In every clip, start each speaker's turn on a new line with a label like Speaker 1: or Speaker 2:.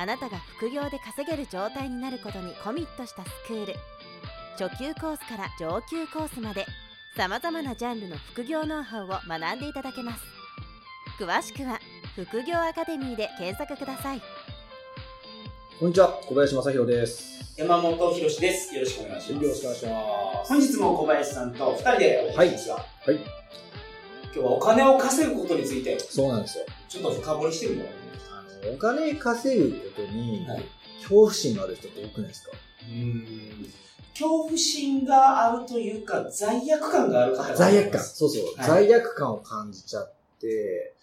Speaker 1: あなたが副業で稼げる状態になることにコミットしたスクール初級コースから上級コースまでさまざまなジャンルの副業ノウハウを学んでいただけます詳しくは副業アカデミーで検索ください
Speaker 2: こんにちは、小林正宏です。
Speaker 3: 山本博史です。よろしくお願いします。
Speaker 2: よろしくお願いします。
Speaker 3: 本日も小林さんと二人でお送りしますが、
Speaker 2: はい。
Speaker 3: 今日はお金を稼ぐことについて、
Speaker 2: そうなんですよ。
Speaker 3: ちょっと深掘りしてみよう。
Speaker 2: お金稼ぐことに
Speaker 3: はい、
Speaker 2: 恐怖心がある人って多くないですか、
Speaker 3: うん恐怖心があるというか、罪悪感がある方が
Speaker 2: 罪悪感。そうそう、
Speaker 3: はい
Speaker 2: 罪悪感を感じちゃって、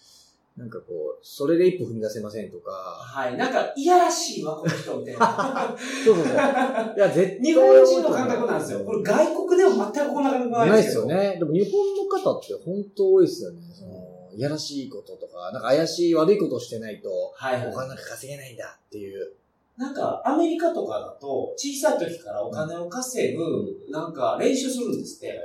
Speaker 2: なんかこう、それで一歩踏み出せませんとか、
Speaker 3: はい。なんか、いやらしいわ、この人、みたいな。
Speaker 2: そうそうそう。いや、絶対
Speaker 3: 日本人の感覚なんですよ。これ外国では全くこんな感覚ない
Speaker 2: ない
Speaker 3: でよ。
Speaker 2: ですすよね。でも日本の方って本当多いですよね。その、いやらしいこととか、なんか怪しい悪いことをしてないと、
Speaker 3: はい、
Speaker 2: お金なんか稼げないんだっていう。
Speaker 3: なんか、アメリカとかだと、小さい時からお金を稼ぐ、なんか、練習するんですって。
Speaker 2: へ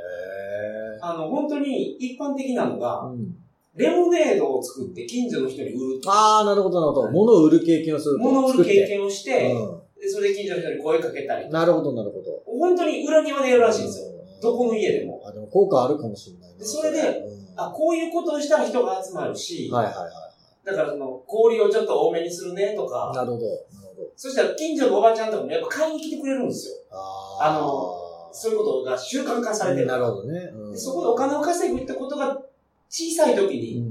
Speaker 3: あの、本当に一般的なのが、
Speaker 2: うん。
Speaker 3: レモネードを作って近所の人に売る。
Speaker 2: ああ、なるほど、なるほど。
Speaker 3: はい
Speaker 2: 物を売る経験をすると。
Speaker 3: 物を売る経験をして、
Speaker 2: う
Speaker 3: でそれで近所の人に声かけたり
Speaker 2: ん。。なるほど、なるほど。
Speaker 3: 本当に裏庭でやるらしいんですよ。
Speaker 2: うん
Speaker 3: どこの家でも。
Speaker 2: あ、でも効果あるかもしれないな。
Speaker 3: でそれで
Speaker 2: うん
Speaker 3: あ、こういうことをしたら人が集まるし、
Speaker 2: はいはいは
Speaker 3: だからその、氷をちょっと多めにするねと
Speaker 2: い。
Speaker 3: か、
Speaker 2: なるほど、なるほど。
Speaker 3: そしたら近所のおばちゃんとかもやっぱ買いに来てくれるんですよ。
Speaker 2: あ
Speaker 3: あのそういうことが習慣化されてる。
Speaker 2: なるほどね。うん
Speaker 3: でそこでお金を稼ぐってことが小さい時
Speaker 2: う
Speaker 3: に、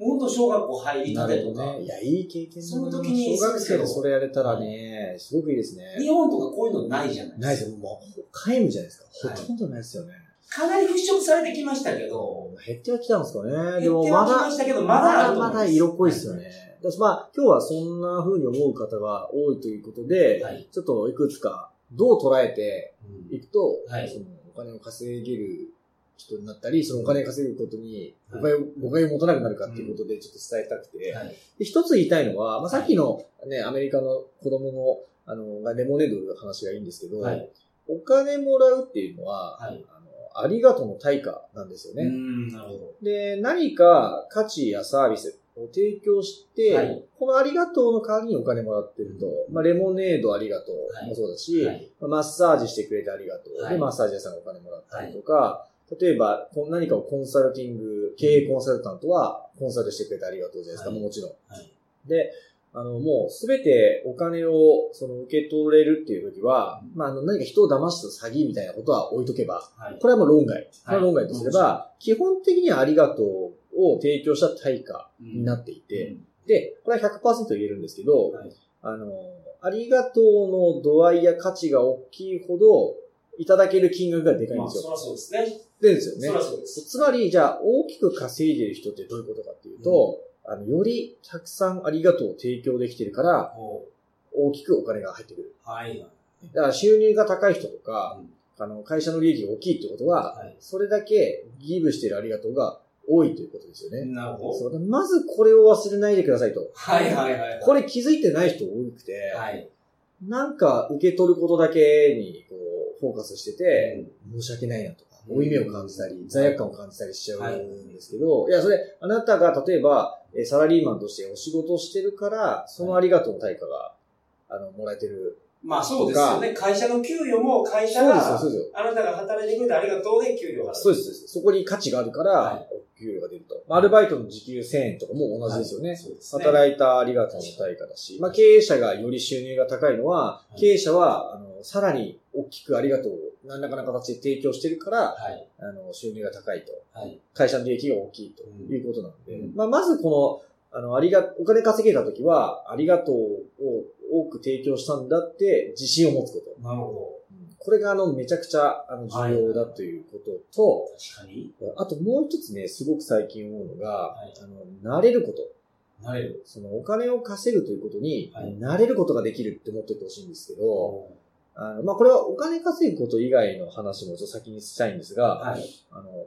Speaker 2: ん。
Speaker 3: もっと小学校入りた
Speaker 2: な
Speaker 3: てとか、
Speaker 2: ね。いや、いい経験
Speaker 3: その時に
Speaker 2: 小学生でそれやれたらね、すごくいいですね。
Speaker 3: 日本とかこういうのないじゃない
Speaker 2: ないですよ。もう、皆無じゃないですか？
Speaker 3: はい
Speaker 2: ほとんどないですよね。
Speaker 3: かなり払拭されてきましたけど、
Speaker 2: 減ってはきたんですかね。で
Speaker 3: 減ってはき
Speaker 2: もまだ、
Speaker 3: ましたけど、まだ
Speaker 2: ま。だ色濃いですよね。だしまあ、今日はそんな風に思う方が多いということで、
Speaker 3: はい。
Speaker 2: ちょっといくつかどう捉えていくと、
Speaker 3: はい
Speaker 2: そのお金を稼げる人になったり、そのお金を稼ぐことに
Speaker 3: はい。
Speaker 2: 誤解を、誤解を持たなくなるかっていうことでちょっと伝えたくて、
Speaker 3: はい。
Speaker 2: で一つ言いたいのは、まあ、さっきのね、アメリカの子供の、あの、がレモネードの話がいいんですけど、
Speaker 3: はい。
Speaker 2: お金もらうっていうのは、
Speaker 3: はい。
Speaker 2: あの、ありがとうの対価なんですよね。
Speaker 3: うん、なるほど。
Speaker 2: で、何か価値やサービスを提供して、
Speaker 3: はい。
Speaker 2: このありがとうの代わりにお金もらってると、まあ、レモネードありがとうもそうだし、マッサージしてくれてありがとう、
Speaker 3: はい。
Speaker 2: で、マッサージ屋さんがお金もらったりとか、例えばこ何かをコンサルティング、経営コンサルタントはコンサルしてくれてありがとうじゃないですか、
Speaker 3: はい
Speaker 2: もちろん。
Speaker 3: はい。
Speaker 2: で、あの、もうすべてお金をその受け取れるっていう時は、まあ、あの何か人を騙した詐欺みたいなことは置いとけば、
Speaker 3: はい。
Speaker 2: これはもう論外。こ
Speaker 3: はい
Speaker 2: れは論外とすれば、基本的にはありがとうを提供した対価になっていて、で、これは100%言えるんですけど、
Speaker 3: はい
Speaker 2: あの、ありがとうの度合いや価値が大きいほど、いただける金額がでかいん
Speaker 3: まあ、
Speaker 2: ですよ。
Speaker 3: そらそうですね。
Speaker 2: でですよね。
Speaker 3: そうです。
Speaker 2: つまり、じゃあ、大きく稼いでる人ってどういうことかっていうと、あの、よりたくさんありがとうを提供できてるから、
Speaker 3: お
Speaker 2: 大きくお金が入ってくる。
Speaker 3: はい。
Speaker 2: だから収入が高い人とか、
Speaker 3: うん
Speaker 2: あの、会社の利益が大きいってことは、
Speaker 3: はい。
Speaker 2: それだけギブしてるありがとうが多いということですよね。
Speaker 3: なるほど。
Speaker 2: まずこれを忘れないでくださいと。
Speaker 3: はいはいはい。
Speaker 2: これ気づいてない人多くて、
Speaker 3: はい。
Speaker 2: なんか受け取ることだけにこうフォーカスしてて、申し訳ないなとか、
Speaker 3: うん
Speaker 2: 負い目を感じたり、罪悪感を感じたりしちゃうんですけど、いや、それ、あなたが例えば、えーサラリーマンとしてお仕事をしてるから、そのありがとうの対価が、あの、もらえてる。
Speaker 3: まあそうですよね。会社の給与も会社が。あなたが働いてくれてありがとうで給料が
Speaker 2: そうです、そうです。そこに価値があるから、給料が出ると。まあアルバイトの時給1000円とかも同じですよね。
Speaker 3: そうですね。
Speaker 2: 働いたありがとうの対価だし、まあ、経営者がより収入が高いのは、
Speaker 3: い
Speaker 2: 経営者は、あの、さらに大きくありがとうを何らかの形で提供してるから、
Speaker 3: はい。
Speaker 2: あの、収入が高いと。
Speaker 3: はい。
Speaker 2: 会社の利益が大きいということなので、
Speaker 3: うん
Speaker 2: まあ、まずこの、あの、ありが、お金稼げたときは、ありがとうを多く提供したんだって自信を持つこと。
Speaker 3: なるほ
Speaker 2: これがあの、めちゃくちゃ、あの、重要だということと、
Speaker 3: ど。確かに。
Speaker 2: あともう一つね、すごく最近思うのが、
Speaker 3: はい
Speaker 2: あの、慣れること。
Speaker 3: なれる。
Speaker 2: そのお金を稼ぐということに
Speaker 3: はい
Speaker 2: 慣れることができるって思っておいてほしいんですけど、あの、まあ、これはお金稼ぐこと以外の話もちょっと先にしたいんですが、
Speaker 3: はい。
Speaker 2: あの、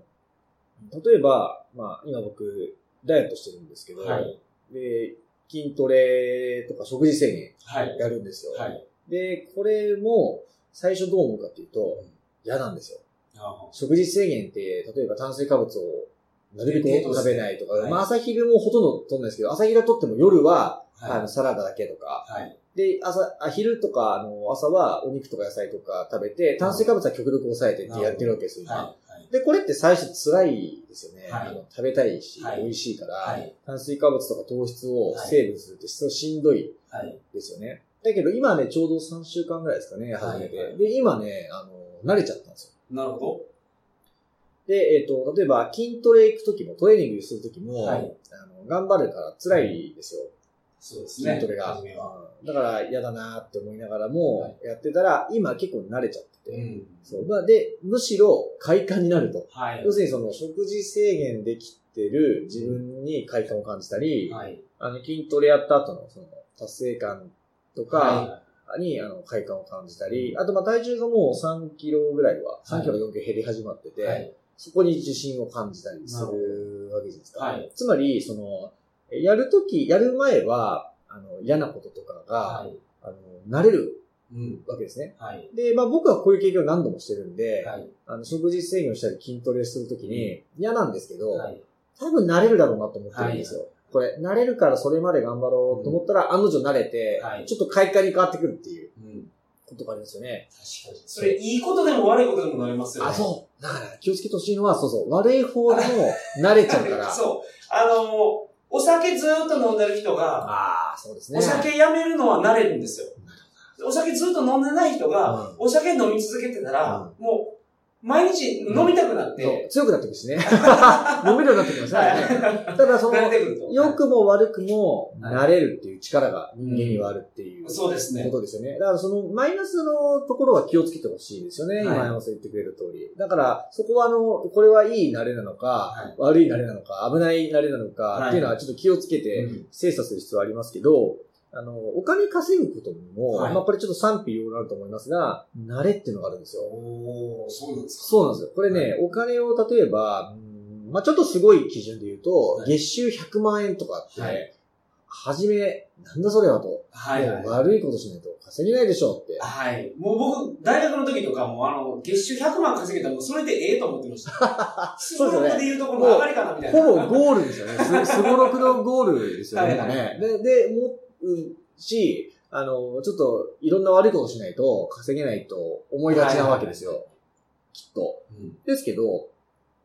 Speaker 2: 例えば、まあ、今僕、ダイエットしてるんですけど、
Speaker 3: はい。
Speaker 2: で、筋トレとか食事制限
Speaker 3: はい。
Speaker 2: やるんですよ。
Speaker 3: はい。
Speaker 2: で、これも、最初どう思うかっていうと、嫌なんですよ。
Speaker 3: あ
Speaker 2: 食事制限って、例えば炭水化物をなるべく食べないとか、
Speaker 3: はい
Speaker 2: まあ朝昼もほとんど取んないですけど、朝昼は取っても夜は、
Speaker 3: はい
Speaker 2: あのサラダだけとか、
Speaker 3: はい。
Speaker 2: で、朝、あ昼とか、あの、朝はお肉とか野菜とか食べて、炭水化物は極力抑えてってやってるわけですよ、今
Speaker 3: はい。
Speaker 2: で、これって最初辛いですよね。
Speaker 3: はい
Speaker 2: あの食べたいし、
Speaker 3: はい
Speaker 2: 美味しいから、
Speaker 3: はい。炭
Speaker 2: 炭水化物とか糖質をセーブするってすごいしんどい。ですよね。だけど今ね、ちょうど3週間ぐらいですかね、始めて。
Speaker 3: はい
Speaker 2: で、今ね、あの、慣れちゃったんですよ。
Speaker 3: なるほ
Speaker 2: で、えっ、と、例えば筋トレ行くときも、トレーニングするときも、
Speaker 3: はい
Speaker 2: あの頑張るから辛いですよ。
Speaker 3: ど。そうですね。
Speaker 2: 筋トレが。だから嫌だなって思いながらも
Speaker 3: はい、
Speaker 2: やってたら、今結構慣れちゃってて。
Speaker 3: うん。
Speaker 2: そうまあ、で、むしろ快感になると。
Speaker 3: はい。
Speaker 2: 要するにその食事制限できてる自分に快感を感じたり、
Speaker 3: はい。
Speaker 2: あの筋トレやった後のその達成感とか
Speaker 3: は
Speaker 2: にあの快感を感じたり、あとまあ体重がもう3キロぐらいは、3キロ4キロ減り始まってて。そこに自信を感じたりするわけじゃないですか。
Speaker 3: はい
Speaker 2: つまり、その、やるとき、やる前は、あの、嫌なこととかが、
Speaker 3: はい。
Speaker 2: あの、慣れる
Speaker 3: うん。
Speaker 2: わけですね。
Speaker 3: はい。
Speaker 2: で、まあ僕はこういう経験を何度もしてるんで、
Speaker 3: はい。
Speaker 2: あの、食事制限をしたり筋トレするときに嫌なんですけど、
Speaker 3: はい。
Speaker 2: 多分慣れるだろうなと思ってるんですよ。これ、慣れるからそれまで頑張ろうと思ったら、案の定慣れて、
Speaker 3: はい
Speaker 2: ちょっと快感に変わってくるっていう
Speaker 3: うん。
Speaker 2: ことがありますよね。
Speaker 3: 確かに。それ、いいことでも悪いことでもなりますよね。
Speaker 2: あ、そう。だから気をつけてほしいのは、そうそう、悪い方でも慣れちゃうから。
Speaker 3: そう。あの、お酒ずーっと飲んでる人が、
Speaker 2: ああ、そうですね。
Speaker 3: お酒やめるのは慣れるんですよ。お酒ずっと飲んでない人が、
Speaker 2: うん
Speaker 3: お酒飲み続けてたら、もう、毎日飲みたくなって、
Speaker 2: 強くなってくるしね。飲めるようになってきますね。ただその。良くも悪くも
Speaker 3: はい
Speaker 2: 慣れるっていう力が人間にはあるっていう
Speaker 3: そうですね。
Speaker 2: ことですよね。だからそのマイナスのところは気をつけてほしいですよね。
Speaker 3: はい
Speaker 2: 今山さん言ってくれる通り。だからそこはあの、これはいい慣れなのか、
Speaker 3: はい
Speaker 2: 悪い慣れなのか、危ない慣れなのか、
Speaker 3: はい
Speaker 2: っていうのはちょっと気をつけて
Speaker 3: うん
Speaker 2: 精査する必要はありますけど、あの、お金稼ぐことにも、
Speaker 3: はい
Speaker 2: まあこれちょっと賛否両論あると思いますが、慣れっていうのがあるんですよ。
Speaker 3: おー、そうなんですか。
Speaker 2: そうなんですよ。これね、お金を例えば、うんまあちょっとすごい基準で言うと、
Speaker 3: はい
Speaker 2: 月収100万円とかって、
Speaker 3: はい
Speaker 2: はじめ、なんだそれはと、
Speaker 3: はいはい
Speaker 2: 悪いことしないと稼げないでしょうって。
Speaker 3: はい。もう僕、大学の時とかも、あの、月収100万稼げたらそれでええと思ってました。すごろくで言うところの上がりかなみたいな。
Speaker 2: ほぼゴールですよね。す、すごろくのゴールですよね。
Speaker 3: はいはい
Speaker 2: で、で、もう、し、あの、ちょっと、いろんな悪いことしないと稼げないと思いがちなわけですよ。きっと。
Speaker 3: うん
Speaker 2: ですけど、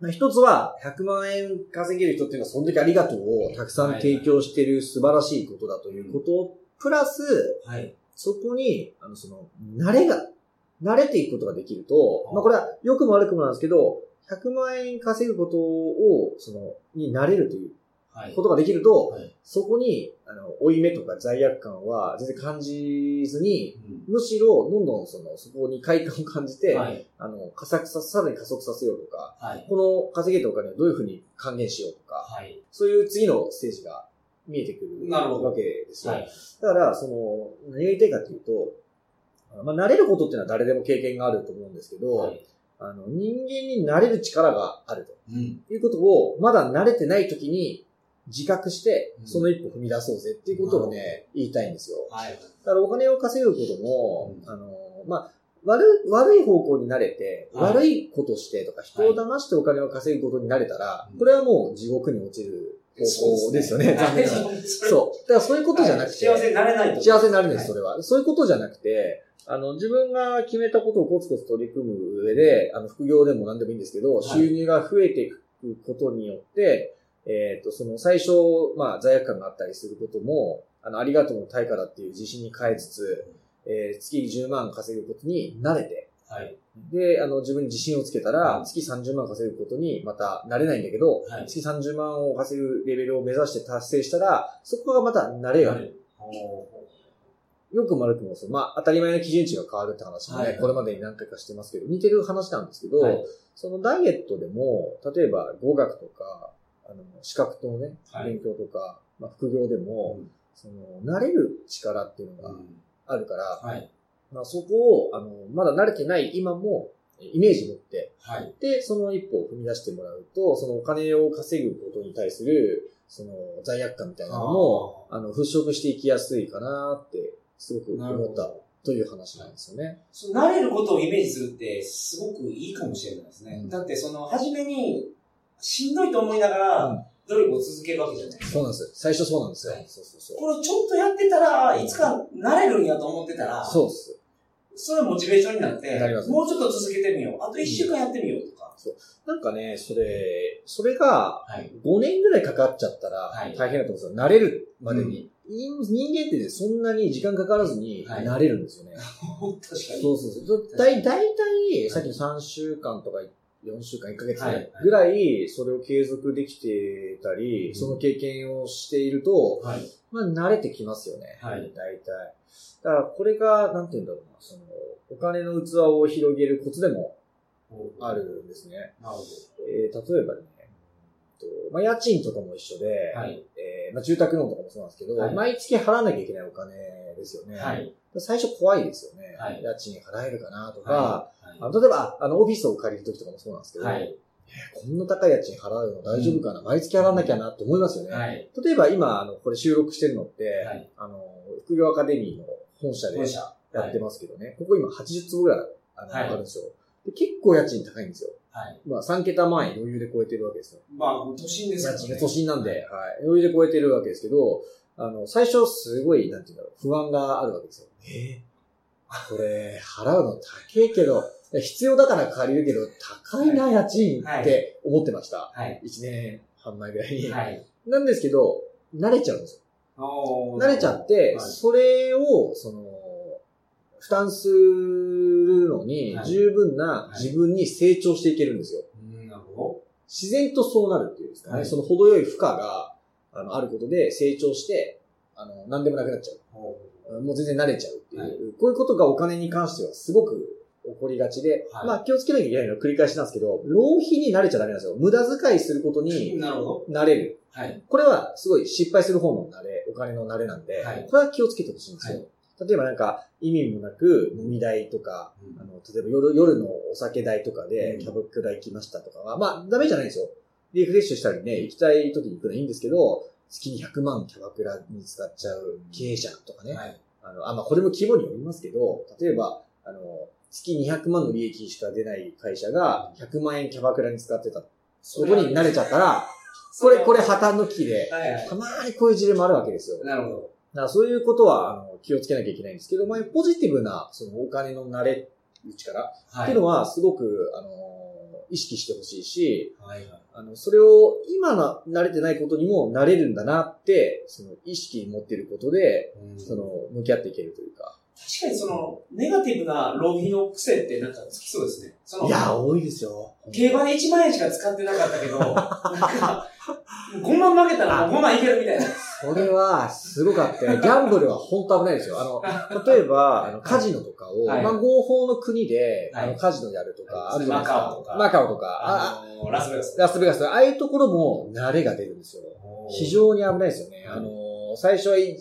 Speaker 2: まあ一つは、100万円稼げる人っていうのは、その時ありがとうをたくさん提供してる素晴らしいことだということ、プラス、
Speaker 3: はい。
Speaker 2: そこに、あの、その、慣れが、慣れていくことができると、
Speaker 3: あ
Speaker 2: まあこれは良くも悪くもなんですけど、100万円稼ぐことを、その、に慣れるという
Speaker 3: はい。
Speaker 2: ことができると、
Speaker 3: はい
Speaker 2: そこに、あの、負い目とか罪悪感は全然感じずに、
Speaker 3: う
Speaker 2: むしろ、どんどんその、そこに快感を感じて、
Speaker 3: んはい。
Speaker 2: あの、加速さ、さらに加速させようとか、
Speaker 3: はい。
Speaker 2: この稼げたお金をどういうふうに還元しようとか、
Speaker 3: はい。
Speaker 2: そういう次のステージが見えてくるわけですよ。
Speaker 3: はい。
Speaker 2: だから、その、何が言いたいかというと、まあ、慣れることっていうのは誰でも経験があると思うんですけど、
Speaker 3: はい。
Speaker 2: あの、人間に慣れる力がある
Speaker 3: うん。
Speaker 2: ということを、まだ慣れてない時に自覚して
Speaker 3: う、ん
Speaker 2: その一歩踏み出そうぜっていうことをね、言いたいんですよ。
Speaker 3: はい。
Speaker 2: だからお金を稼ぐことも、
Speaker 3: うん
Speaker 2: あの、まあ、悪い、悪い方向に慣れて、
Speaker 3: はい
Speaker 2: 悪いことしてとか、人を騙してお金を稼ぐことに慣れたら、
Speaker 3: うん
Speaker 2: これはもう地獄に落ちる方向ですよね。残念ながら。
Speaker 3: う。
Speaker 2: そう。だからそういうことじゃなくて、
Speaker 3: 幸せになれないと。
Speaker 2: 幸せになるんです、
Speaker 3: はい
Speaker 2: それは。そういうことじゃなくて、あの、自分が決めたことをコツコツ取り組む上で、あの、副業でも何でもいいんですけど、
Speaker 3: い
Speaker 2: 収入が増えていくことによって、えっ、と、その最初、まあ、罪悪感があったりすることも、あの、ありがとうの対価だっていう自信に変えつつ、えー月10万稼ぐことに慣れて、
Speaker 3: はい。
Speaker 2: で、あの、自分に自信をつけたら、
Speaker 3: うん
Speaker 2: 月30万稼ぐことにまた慣れないんだけど、
Speaker 3: はい。
Speaker 2: 月30万を稼ぐレベルを目指して達成したら、そこがまた慣れが
Speaker 3: はいお
Speaker 2: よくも悪くもそう、まあ、当たり前の基準値が変わるって話もね、
Speaker 3: はい。
Speaker 2: これまでに何回かしてますけど、似てる話なんですけど、
Speaker 3: はい。
Speaker 2: そのダイエットでも、例えば語学とか、あの、資格とね、
Speaker 3: はい
Speaker 2: 勉強とか、まあ、副業でも、
Speaker 3: うん
Speaker 2: その、慣れる力っていうのがあるから、
Speaker 3: はい。
Speaker 2: まあ、そこを、あの、まだ慣れてない今も、イメージ持って、
Speaker 3: はい。
Speaker 2: で、その一歩を踏み出してもらうと、そのお金を稼ぐことに対する、その罪悪感みたいなのも、あの、払拭していきやすいかなって、すごく思ったという話なんですよね。
Speaker 3: そう慣れることをイメージするって、すごくいいかもしれないですね。
Speaker 2: うん
Speaker 3: だって、その、初めに、しんどいと思いながら、
Speaker 2: うん
Speaker 3: 努力を続けるわけじゃないですか。
Speaker 2: そうなんです。最初そうなんですよ。
Speaker 3: はい
Speaker 2: そうそうそう。
Speaker 3: これをちょっとやってたら、いつか慣れるんやと思ってたら、
Speaker 2: そうです。
Speaker 3: それモチベーションになってもうちょっと続けてみよう。あと一週間やってみようとか。
Speaker 2: なんかね、それ、それが
Speaker 3: はい。
Speaker 2: 5年ぐらいかかっちゃったら
Speaker 3: はい
Speaker 2: 大変だと思うんですよ。慣れるまでに。人人間ってねそんなに時間かからずに
Speaker 3: はい
Speaker 2: 慣れるんですよね。
Speaker 3: 確かに。
Speaker 2: そうそうそう。だいだいたい、さっきの3週間とか4週間、1ヶ月
Speaker 3: はい
Speaker 2: ぐらい、それを継続できてたり、
Speaker 3: うん
Speaker 2: その経験をしていると、
Speaker 3: はい。
Speaker 2: まあ慣れてきますよね。
Speaker 3: はい
Speaker 2: だいたい。だからこれが、なんて言うんだろうな、その、お金の器を広げるコツでもあるんですね。
Speaker 3: なるほ
Speaker 2: えー例えばね、とまあ、家賃とかも一緒で、
Speaker 3: ど。はい。
Speaker 2: えーまあ、住宅ローンとかもそうなんですけど、
Speaker 3: はい
Speaker 2: 毎月払わなきゃいけないお金ですよね。
Speaker 3: はい。
Speaker 2: 最初怖いですよね。
Speaker 3: はい
Speaker 2: 家賃払えるかなとか、
Speaker 3: は
Speaker 2: あの例えば、あの、オフィスを借りるときとかもそうなんですけ
Speaker 3: い。
Speaker 2: ど、
Speaker 3: はい。
Speaker 2: こんな高い家賃払うの大丈夫かな、毎月払わなきゃなって思いますよね。
Speaker 3: はい。
Speaker 2: 例えば今、あの、これ収録してるのって、
Speaker 3: はい
Speaker 2: あの、副業アカデミーの本社で。やってますけどね、ここ今80坪ぐらいあの、
Speaker 3: はい
Speaker 2: あるんですよで。結構家賃高いんですよ。
Speaker 3: はい。
Speaker 2: まあ3桁万円余裕で超えてるわけですよ。
Speaker 3: まあ、都心ですからね
Speaker 2: 都心なんで、はい。余裕で超えてるわけですけど、あの、最初すごい、なんていうんだろう、不安があるわけですよ。えー、これ、払うの高いけど、必要だから借りるけど、高いな、家賃
Speaker 3: はい
Speaker 2: って思ってました。
Speaker 3: はい。
Speaker 2: 1年半前ぐらいに。
Speaker 3: はい。
Speaker 2: なんですけど、慣れちゃうんですよ。慣れちゃって、
Speaker 3: はい
Speaker 2: それを、その、負担するのに
Speaker 3: はい
Speaker 2: 十分な自分に成長していけるんですよ。
Speaker 3: ほ
Speaker 2: 自然とそうなるっていうんですかね。
Speaker 3: はい
Speaker 2: その程よい負荷が、あの、あることで成長して、あの、何でもなくなっちゃ
Speaker 3: ど。
Speaker 2: う。もう全然慣れちゃうっていう、
Speaker 3: はい
Speaker 2: こういうことがお金に関してはすごく起こりがちで、
Speaker 3: はい
Speaker 2: まあ気をつけなきゃいけないのは繰り返しなんですけど、浪費に慣れちゃダメなんですよ。無駄遣いすることに
Speaker 3: な
Speaker 2: れる。
Speaker 3: はい。
Speaker 2: これはすごい失敗する方の慣れ、お金の慣れなんで、
Speaker 3: はい
Speaker 2: これは気をつけてほしいんですよ。例えばなんか意味もなく飲み代とか、
Speaker 3: うん
Speaker 2: あの、例えば夜夜のお酒代とかで
Speaker 3: うん
Speaker 2: キャバクラ行きましたとかは、まあダメじゃないんですよ。リフレッシュしたりね、行きたい時に行くのはいいんですけど、月に100万キャバクラに使っちゃう経営者とかね。
Speaker 3: はい。
Speaker 2: あの、あ、まあこれも規模によりますけど、例えば、あの、月200万の利益しか出ない会社が100万円キャバクラに使ってたことに慣れちゃったら、これ、これ破綻の危機で、
Speaker 3: はいはい。
Speaker 2: たまーにこういう事例もあるわけですよ。
Speaker 3: なるほど。
Speaker 2: らそういうことは、あの、気をつけなきゃいけないんですけど、まあ、ポジティブな、そのお金の慣れる力っ
Speaker 3: は
Speaker 2: ていうのは、すごく、あの、意識してほしいし、
Speaker 3: はいはい。
Speaker 2: あの、それを今の慣れてないことにも慣れるんだなって、その意識に持っていることで、その、向き合っていけるというか。
Speaker 3: 確かにその、ネガティブな浪費の癖ってなんかつきそうですね。その
Speaker 2: いや、多いですよ。
Speaker 3: 競馬で1万円しか使ってなかったけど、なんか、5万負けたらもう5万いけるみたいな。
Speaker 2: それは、すごかって、ギャンブルは本当危ないですよ。あの、例えば、あの、カジノとかを、
Speaker 3: はい。
Speaker 2: まあ、合法の国で、
Speaker 3: はい。
Speaker 2: あの、カジノやるとか、あるじゃないですか。
Speaker 3: マカオとか。
Speaker 2: マカオとか。あ
Speaker 3: あの、ラスベガス。
Speaker 2: ラスベガス、ああいうところも慣れが出るんですよ。非常に危ないですよね。
Speaker 3: はい
Speaker 2: あの、最初は 1,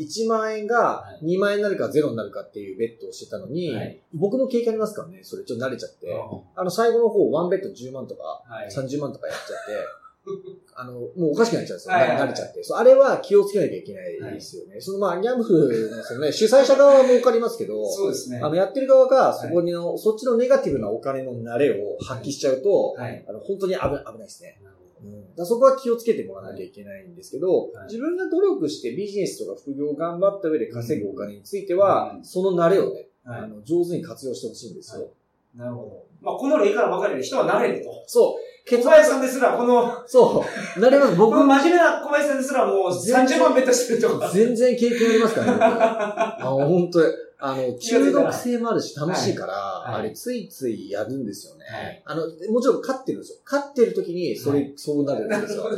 Speaker 2: 1万円が
Speaker 3: はい。
Speaker 2: 2万円になるか0になるかっていうベッドをしてたのに、
Speaker 3: はい。
Speaker 2: 僕の経験ありますからね、それちょっと慣れちゃって、
Speaker 3: は
Speaker 2: あの、最後の方、ワンベッド10万とか、
Speaker 3: い。
Speaker 2: 30万とかやっちゃって、あの、もうおかしくなっちゃうんですよ。
Speaker 3: はいはいはい
Speaker 2: 慣れちゃって。そうあれは気をつけなきゃいけないですよね。そのまあ、ギャンブルのそのね、主催者側は儲かりますけど、
Speaker 3: そうですね。
Speaker 2: あの、やってる側が、そこにの、そっちのネガティブなお金の慣れを発揮しちゃうと、
Speaker 3: はい。
Speaker 2: あの、本当に危ない、危ないですね。うん、だそこは気をつけてもらわなきゃいけないんですけど、
Speaker 3: はい
Speaker 2: 自分が努力してビジネスとか副業を頑張った上で稼ぐお金については、
Speaker 3: うん
Speaker 2: その慣れをね、
Speaker 3: はい
Speaker 2: あの、上手に活用してほしいんですよ。
Speaker 3: なるほど。まあ、この例から分かるように人は慣れると。
Speaker 2: そう。
Speaker 3: 小林さんですら、この、
Speaker 2: そう。慣れます。僕
Speaker 3: 真面目な小林さんですらもう30万ベットしてるとか。
Speaker 2: 全然経験ありますからね、僕 あ本当にあの、中毒性もあるし楽しいから、
Speaker 3: はいはい
Speaker 2: あれついついやるんですよね。
Speaker 3: はい
Speaker 2: あの、もちろん勝ってるんですよ。勝ってる時に、それ、
Speaker 3: はい
Speaker 2: そうなるん
Speaker 3: な
Speaker 2: ですよ。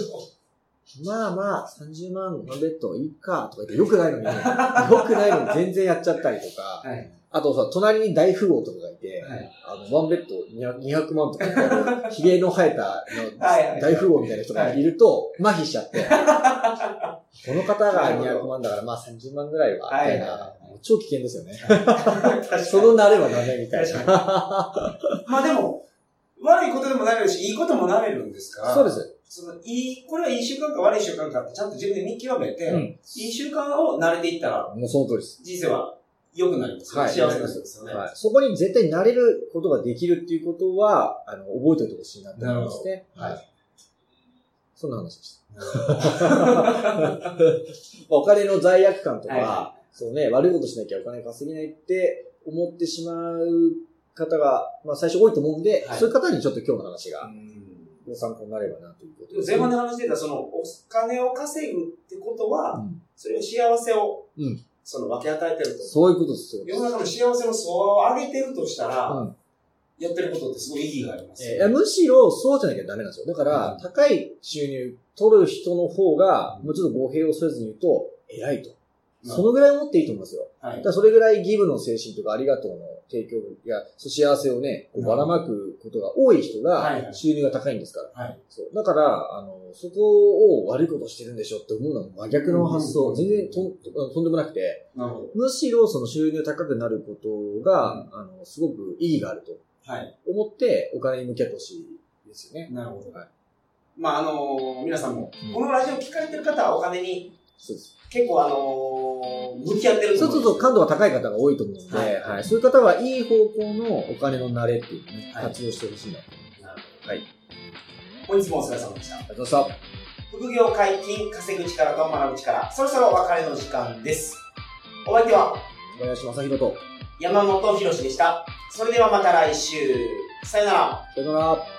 Speaker 2: まあまあ、30万のベッドいいか、とか言って、よくないのに、よくないのに全然やっちゃったりとか、
Speaker 3: はい。
Speaker 2: あとさ、隣に大富豪とかがいて、
Speaker 3: はい。
Speaker 2: あの、ワンベッド200 200万とかあの、髭の生えた大富豪みたいな人がいると、麻痺しちゃって、この方が200万だから、まあ30万ぐらいは、みたいな超危険ですよね。その慣れはダメみたい
Speaker 3: 確
Speaker 2: な。
Speaker 3: まあでも、悪いことでもなれるし、いいこともなれるんですか？ら。
Speaker 2: そうで。す。
Speaker 3: その、いい、これはいい習慣か悪い習慣かってちゃんと自分で見極めて、
Speaker 2: うん。
Speaker 3: いい習慣を慣れていったら、
Speaker 2: もうその通りです。
Speaker 3: 人生は良くなりますよね。
Speaker 2: はい
Speaker 3: 幸せになりますよね。
Speaker 2: はい。そこに絶対慣れることができるっていうことは、あの、覚えておいてほしいなと思いますね。
Speaker 3: はい
Speaker 2: はい。そんな話でした。まあお金の罪悪感とか、
Speaker 3: は
Speaker 2: そうね、悪いことしなきゃお金稼げないって思ってしまう方が、まあ最初多いと思うんで、
Speaker 3: はい
Speaker 2: そういう方にちょっと今日の話が
Speaker 3: うん
Speaker 2: ご参考になればなということ
Speaker 3: でも前半で話してた、その、お金を稼ぐってことは、
Speaker 2: うん
Speaker 3: それを幸せを、
Speaker 2: うん
Speaker 3: その分け与えてると。
Speaker 2: そういうことですよ。
Speaker 3: 世の中の幸せの層を上げてるとしたら、
Speaker 2: うん
Speaker 3: やってることってすごい意義があります
Speaker 2: えーむしろそうじゃなきゃダメなんですよ。だから、
Speaker 3: うん
Speaker 2: 高い収入取る人の方が、もうちょっと語弊をせずに言うと、偉いと。そのぐらい持っていいと思いますよ。
Speaker 3: はい
Speaker 2: だそれぐらいギブの精神とかありがとうの提供や、幸せをね、ばらまくことが多い人が
Speaker 3: はいはい
Speaker 2: 収入が高いんですから。
Speaker 3: はい。
Speaker 2: そう。だから、あの、そこを悪いことしてるんでしょって思うのは真逆の発想。
Speaker 3: うん
Speaker 2: 全然とんとんでもなくて。むしろその収入高くなることが、あの、すごく意義があると
Speaker 3: はい。
Speaker 2: 思ってお金に向き合ってほしいですよね。
Speaker 3: なるほど。
Speaker 2: はい
Speaker 3: まあ、あのー皆さんも、
Speaker 2: うん
Speaker 3: このラジオ聞かれてる方はお金に
Speaker 2: そうです。
Speaker 3: 結構あのー向き合ってると思
Speaker 2: そうすると感度が高い方が多いと思うので、
Speaker 3: はい
Speaker 2: はいそういう方はいい方向のお金の慣れっていうのをね、
Speaker 3: はい
Speaker 2: 活用してほしいなと。
Speaker 3: なるほど
Speaker 2: はい。
Speaker 3: 本日もお疲れ様でした。
Speaker 2: ありがとうございました。
Speaker 3: 副業解禁、稼ぐ力と学ぶ力、そろそろお別れの時間です。お相手は
Speaker 2: 小林正宏と、
Speaker 3: 山本博史でした。それではまた来週。さよなら。
Speaker 2: さよなら。